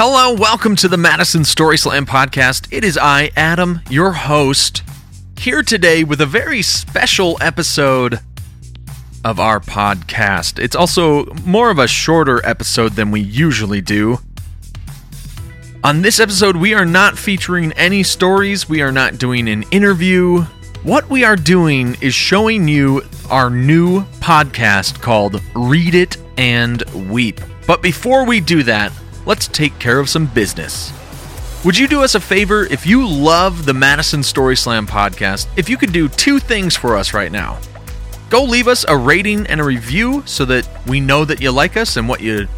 Hello, welcome to the Madison Story Slam podcast. It is I, Adam, your host, here today with a very special episode of our podcast. It's also more of a shorter episode than we usually do. On this episode, we are not featuring any stories, we are not doing an interview. What we are doing is showing you our new podcast called Read It and Weep. But before we do that, let's take care of some business. Would you do us a favor if you love the Madison Story Slam podcast? If you could do two things for us right now. Go leave us a rating and a review so that we know that you like us and what you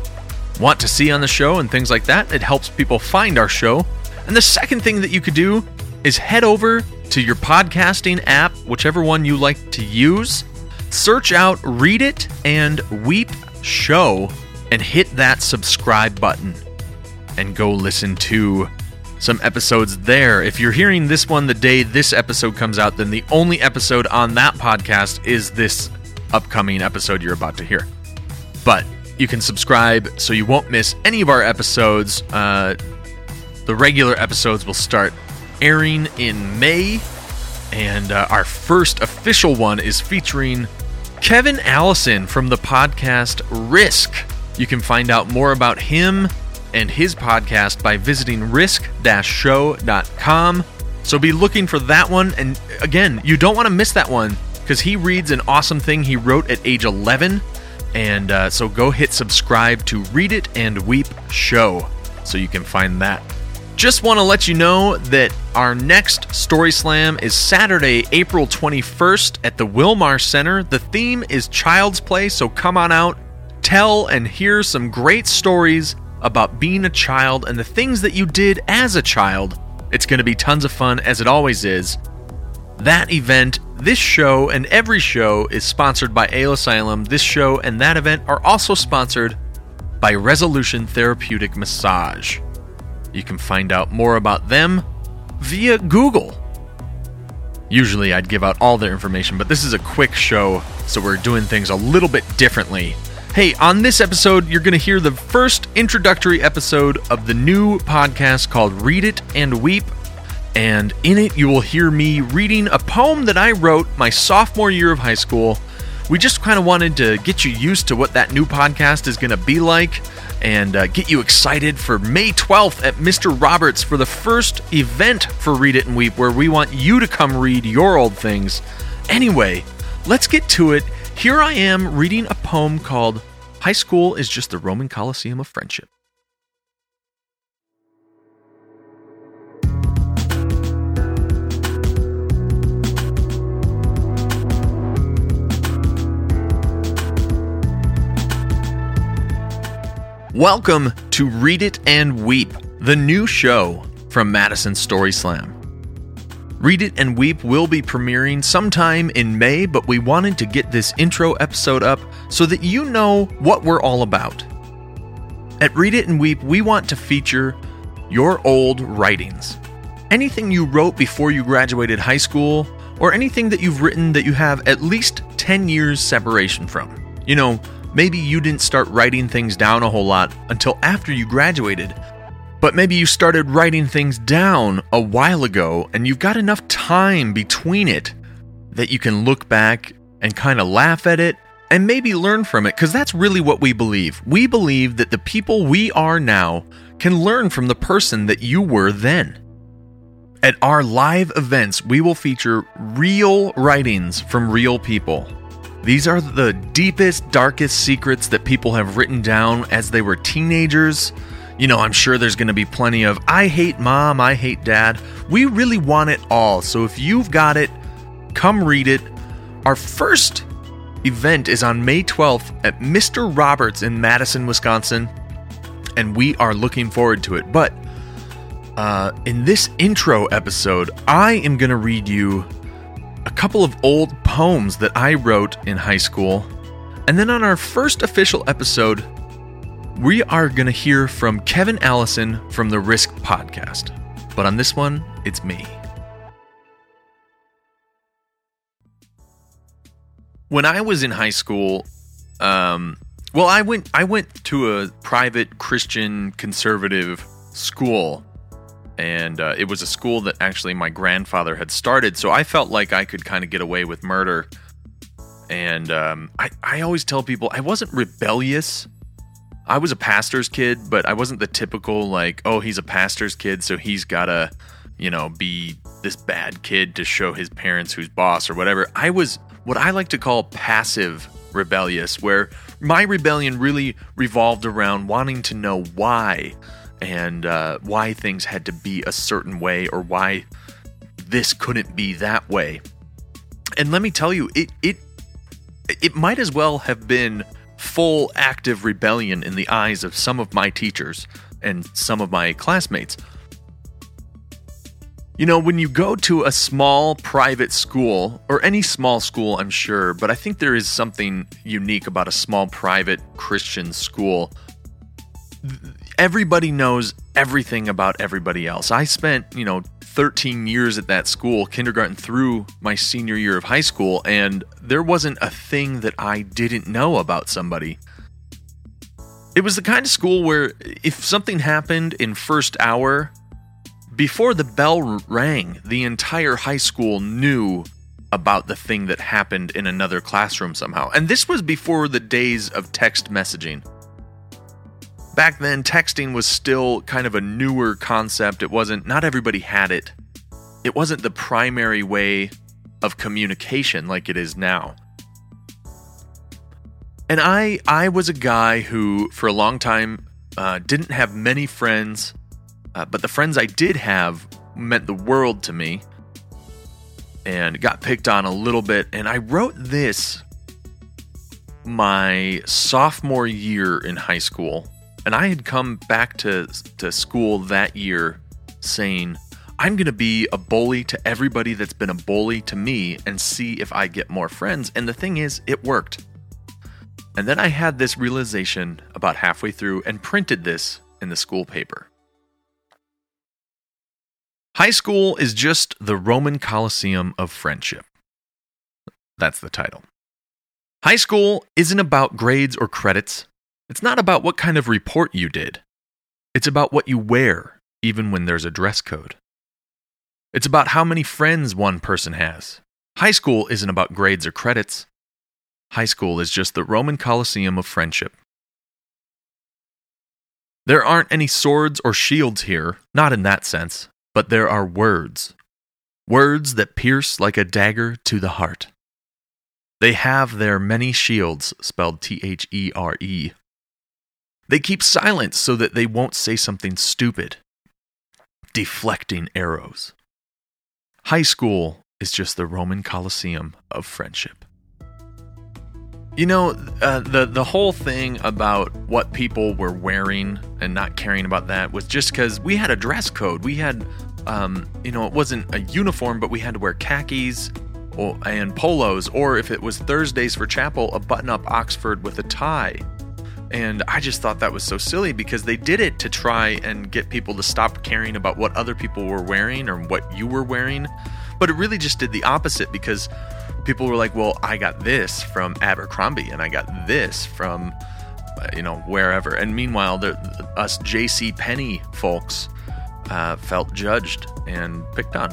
want to see on the show and things like that. It helps people find our show. And the second thing that you could do is head over to your podcasting app, whichever one you like to use, search out Read It and Weep Show and hit that subscribe button and go listen to some episodes there. If you're hearing this one the day this episode comes out, then the only episode on that podcast is this upcoming episode you're about to hear. But you can subscribe so you won't miss any of our episodes. Uh, the regular episodes will start airing in May, and uh, our first official one is featuring Kevin Allison from the podcast Risk. You can find out more about him and his podcast by visiting risk show.com. So be looking for that one. And again, you don't want to miss that one because he reads an awesome thing he wrote at age 11. And uh, so go hit subscribe to Read It and Weep Show so you can find that. Just want to let you know that our next Story Slam is Saturday, April 21st at the Wilmar Center. The theme is Child's Play, so come on out tell and hear some great stories about being a child and the things that you did as a child. It's going to be tons of fun, as it always is. That event, this show, and every show is sponsored by Ale Asylum. This show and that event are also sponsored by Resolution Therapeutic Massage. You can find out more about them via Google. Usually I'd give out all their information, but this is a quick show, so we're doing things a little bit differently. Hey, on this episode, you're going to hear the first introductory episode of the new podcast called Read It and Weep. And in it, you will hear me reading a poem that I wrote my sophomore year of high school. We just kind of wanted to get you used to what that new podcast is going to be like and uh, get you excited for May 12th at Mr. Roberts for the first event for Read It and Weep, where we want you to come read your old things. Anyway, let's get to it. Here I am reading a poem called High School is Just the Roman Coliseum of Friendship. Welcome to Read It and Weep, the new show from Madison Story Slam. Read It and Weep will be premiering sometime in May, but we wanted to get this intro episode up so that you know what we're all about. At Read It and Weep, we want to feature your old writings. Anything you wrote before you graduated high school, or anything that you've written that you have at least 10 years separation from. You know, maybe you didn't start writing things down a whole lot until after you graduated, but maybe you started writing things down a while ago and you've got enough time between it that you can look back and kind of laugh at it and maybe learn from it because that's really what we believe. We believe that the people we are now can learn from the person that you were then. At our live events, we will feature real writings from real people. These are the deepest, darkest secrets that people have written down as they were teenagers you know, I'm sure there's going to be plenty of, I hate mom, I hate dad. We really want it all. So if you've got it, come read it. Our first event is on May 12th at Mr. Roberts in Madison, Wisconsin. And we are looking forward to it. But uh, in this intro episode, I am going to read you a couple of old poems that I wrote in high school. And then on our first official episode, we are going to hear from Kevin Allison from the Risk podcast. But on this one, it's me. When I was in high school, um, well, I went I went to a private Christian conservative school. And uh, it was a school that actually my grandfather had started. So I felt like I could kind of get away with murder. And um, I, I always tell people I wasn't rebellious. I was a pastor's kid, but I wasn't the typical, like, oh, he's a pastor's kid, so he's got to, you know, be this bad kid to show his parents who's boss or whatever. I was what I like to call passive rebellious, where my rebellion really revolved around wanting to know why and uh, why things had to be a certain way or why this couldn't be that way. And let me tell you, it it it might as well have been full active rebellion in the eyes of some of my teachers and some of my classmates. You know, when you go to a small private school, or any small school, I'm sure, but I think there is something unique about a small private Christian school. Everybody knows everything about everybody else. I spent, you know, 13 years at that school, kindergarten through my senior year of high school, and there wasn't a thing that I didn't know about somebody. It was the kind of school where if something happened in first hour, before the bell rang, the entire high school knew about the thing that happened in another classroom somehow. And this was before the days of text messaging. Back then, texting was still kind of a newer concept. It wasn't, not everybody had it. It wasn't the primary way of communication like it is now. And I, I was a guy who, for a long time, uh, didn't have many friends uh, but the friends I did have meant the world to me and got picked on a little bit. And I wrote this my sophomore year in high school. And I had come back to, to school that year saying, I'm going to be a bully to everybody that's been a bully to me and see if I get more friends. And the thing is, it worked. And then I had this realization about halfway through and printed this in the school paper. High school is just the Roman Colosseum of friendship. That's the title. High school isn't about grades or credits. It's not about what kind of report you did. It's about what you wear, even when there's a dress code. It's about how many friends one person has. High school isn't about grades or credits. High school is just the Roman Colosseum of friendship. There aren't any swords or shields here, not in that sense but there are words, words that pierce like a dagger to the heart. They have their many shields, spelled T H E R E. They keep silent so that they won't say something stupid, deflecting arrows. High school is just the Roman Colosseum of friendship. You know, uh, the the whole thing about what people were wearing and not caring about that was just because we had a dress code. We had, um, you know, it wasn't a uniform, but we had to wear khakis or, and polos, or if it was Thursdays for chapel, a button-up Oxford with a tie. And I just thought that was so silly because they did it to try and get people to stop caring about what other people were wearing or what you were wearing. But it really just did the opposite because people were like, well, I got this from Abercrombie and I got this from, uh, you know, wherever. And meanwhile, the, us J.C. Penney folks uh, felt judged and picked on.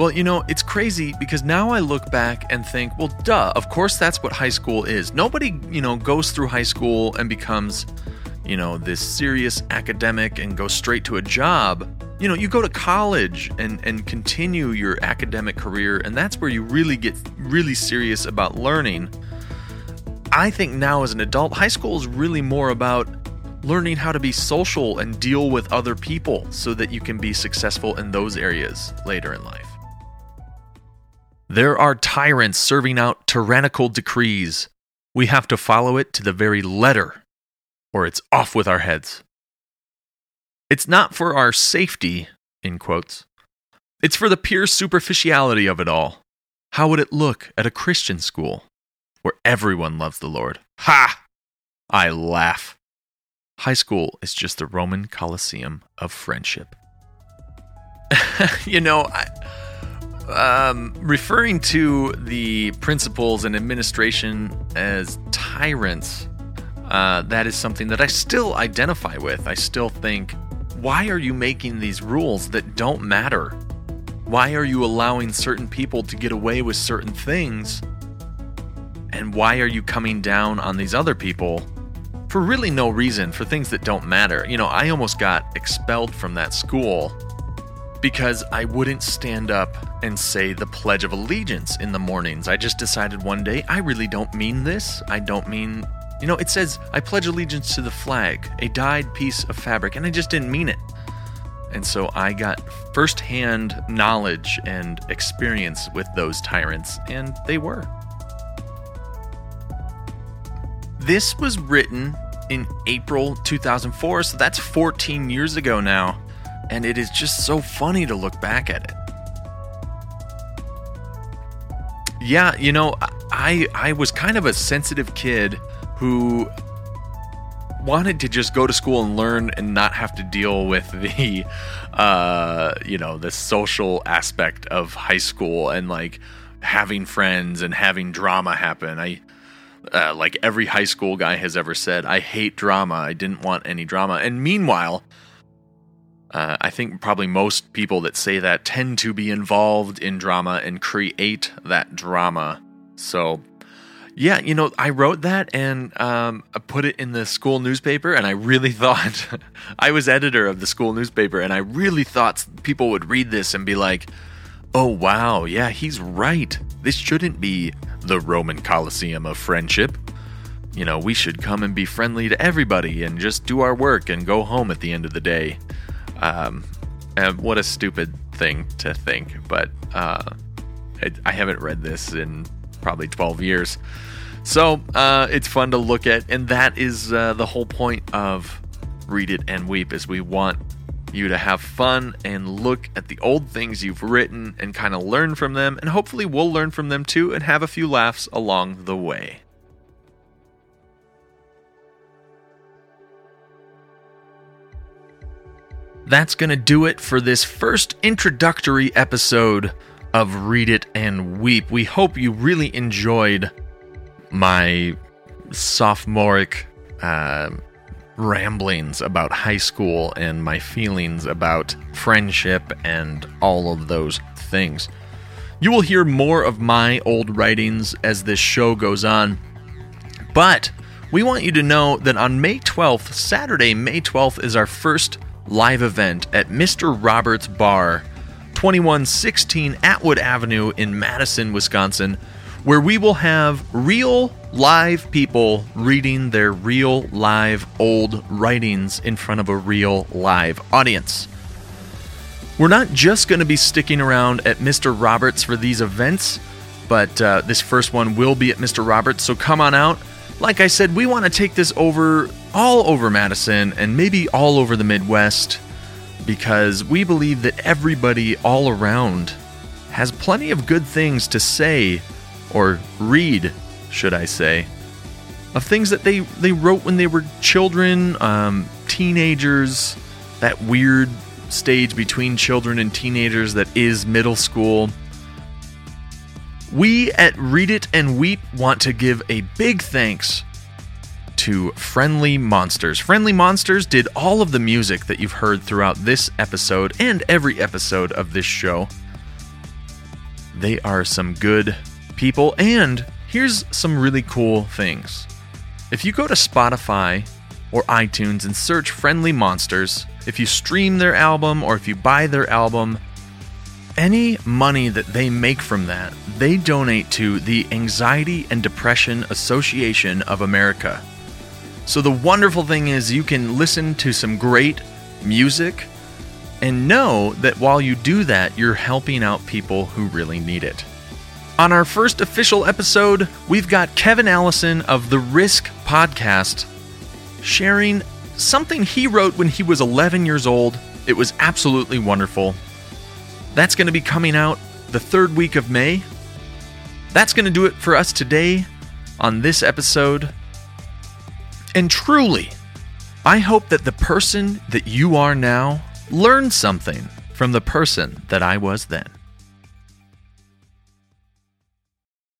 Well, you know, it's crazy because now I look back and think, well, duh, of course that's what high school is. Nobody, you know, goes through high school and becomes, you know, this serious academic and goes straight to a job you know, you go to college and, and continue your academic career, and that's where you really get really serious about learning. I think now as an adult, high school is really more about learning how to be social and deal with other people so that you can be successful in those areas later in life. There are tyrants serving out tyrannical decrees. We have to follow it to the very letter, or it's off with our heads. It's not for our safety, in quotes. It's for the pure superficiality of it all. How would it look at a Christian school where everyone loves the Lord? Ha! I laugh. High school is just the Roman Colosseum of friendship. you know, I, um, referring to the principals and administration as tyrants uh, that is something that I still identify with. I still think, why are you making these rules that don't matter? Why are you allowing certain people to get away with certain things? And why are you coming down on these other people for really no reason, for things that don't matter? You know, I almost got expelled from that school because I wouldn't stand up and say the Pledge of Allegiance in the mornings. I just decided one day, I really don't mean this. I don't mean you know, it says, I pledge allegiance to the flag, a dyed piece of fabric, and I just didn't mean it. And so I got firsthand knowledge and experience with those tyrants, and they were. This was written in April 2004, so that's 14 years ago now, and it is just so funny to look back at it. Yeah, you know, I I was kind of a sensitive kid who wanted to just go to school and learn and not have to deal with the uh you know the social aspect of high school and like having friends and having drama happen. I uh, like every high school guy has ever said i hate drama. I didn't want any drama. And meanwhile uh, i think probably most people that say that tend to be involved in drama and create that drama so yeah, you know, I wrote that and um, I put it in the school newspaper, and I really thought I was editor of the school newspaper, and I really thought people would read this and be like, "Oh wow, yeah, he's right. This shouldn't be the Roman Colosseum of friendship. You know, we should come and be friendly to everybody and just do our work and go home at the end of the day." Um, and what a stupid thing to think, but uh, I, I haven't read this in probably 12 years. So uh, it's fun to look at, and that is uh, the whole point of Read It and Weep is we want you to have fun and look at the old things you've written and kind of learn from them, and hopefully we'll learn from them too and have a few laughs along the way. That's going to do it for this first introductory episode of Read It and Weep. We hope you really enjoyed my sophomoric uh, ramblings about high school and my feelings about friendship and all of those things. You will hear more of my old writings as this show goes on, but we want you to know that on May 12th, Saturday, May 12th, is our first live event at Mr. Roberts Bar 2116 Atwood Avenue in Madison, Wisconsin, where we will have real live people reading their real live old writings in front of a real live audience. We're not just going to be sticking around at Mr. Roberts for these events, but uh, this first one will be at Mr. Roberts, so come on out. Like I said, we want to take this over all over Madison and maybe all over the Midwest because we believe that everybody all around has plenty of good things to say, or read, should I say, of things that they, they wrote when they were children, um, teenagers, that weird stage between children and teenagers that is middle school. We at Read It and Weep want to give a big thanks to Friendly Monsters. Friendly Monsters did all of the music that you've heard throughout this episode and every episode of this show. They are some good people, and here's some really cool things. If you go to Spotify or iTunes and search Friendly Monsters, if you stream their album or if you buy their album, any money that they make from that, they donate to the Anxiety and Depression Association of America. So the wonderful thing is you can listen to some great music and know that while you do that, you're helping out people who really need it. On our first official episode, we've got Kevin Allison of the Risk podcast sharing something he wrote when he was 11 years old. It was absolutely wonderful. That's going to be coming out the third week of May. That's going to do it for us today on this episode and truly, I hope that the person that you are now learned something from the person that I was then.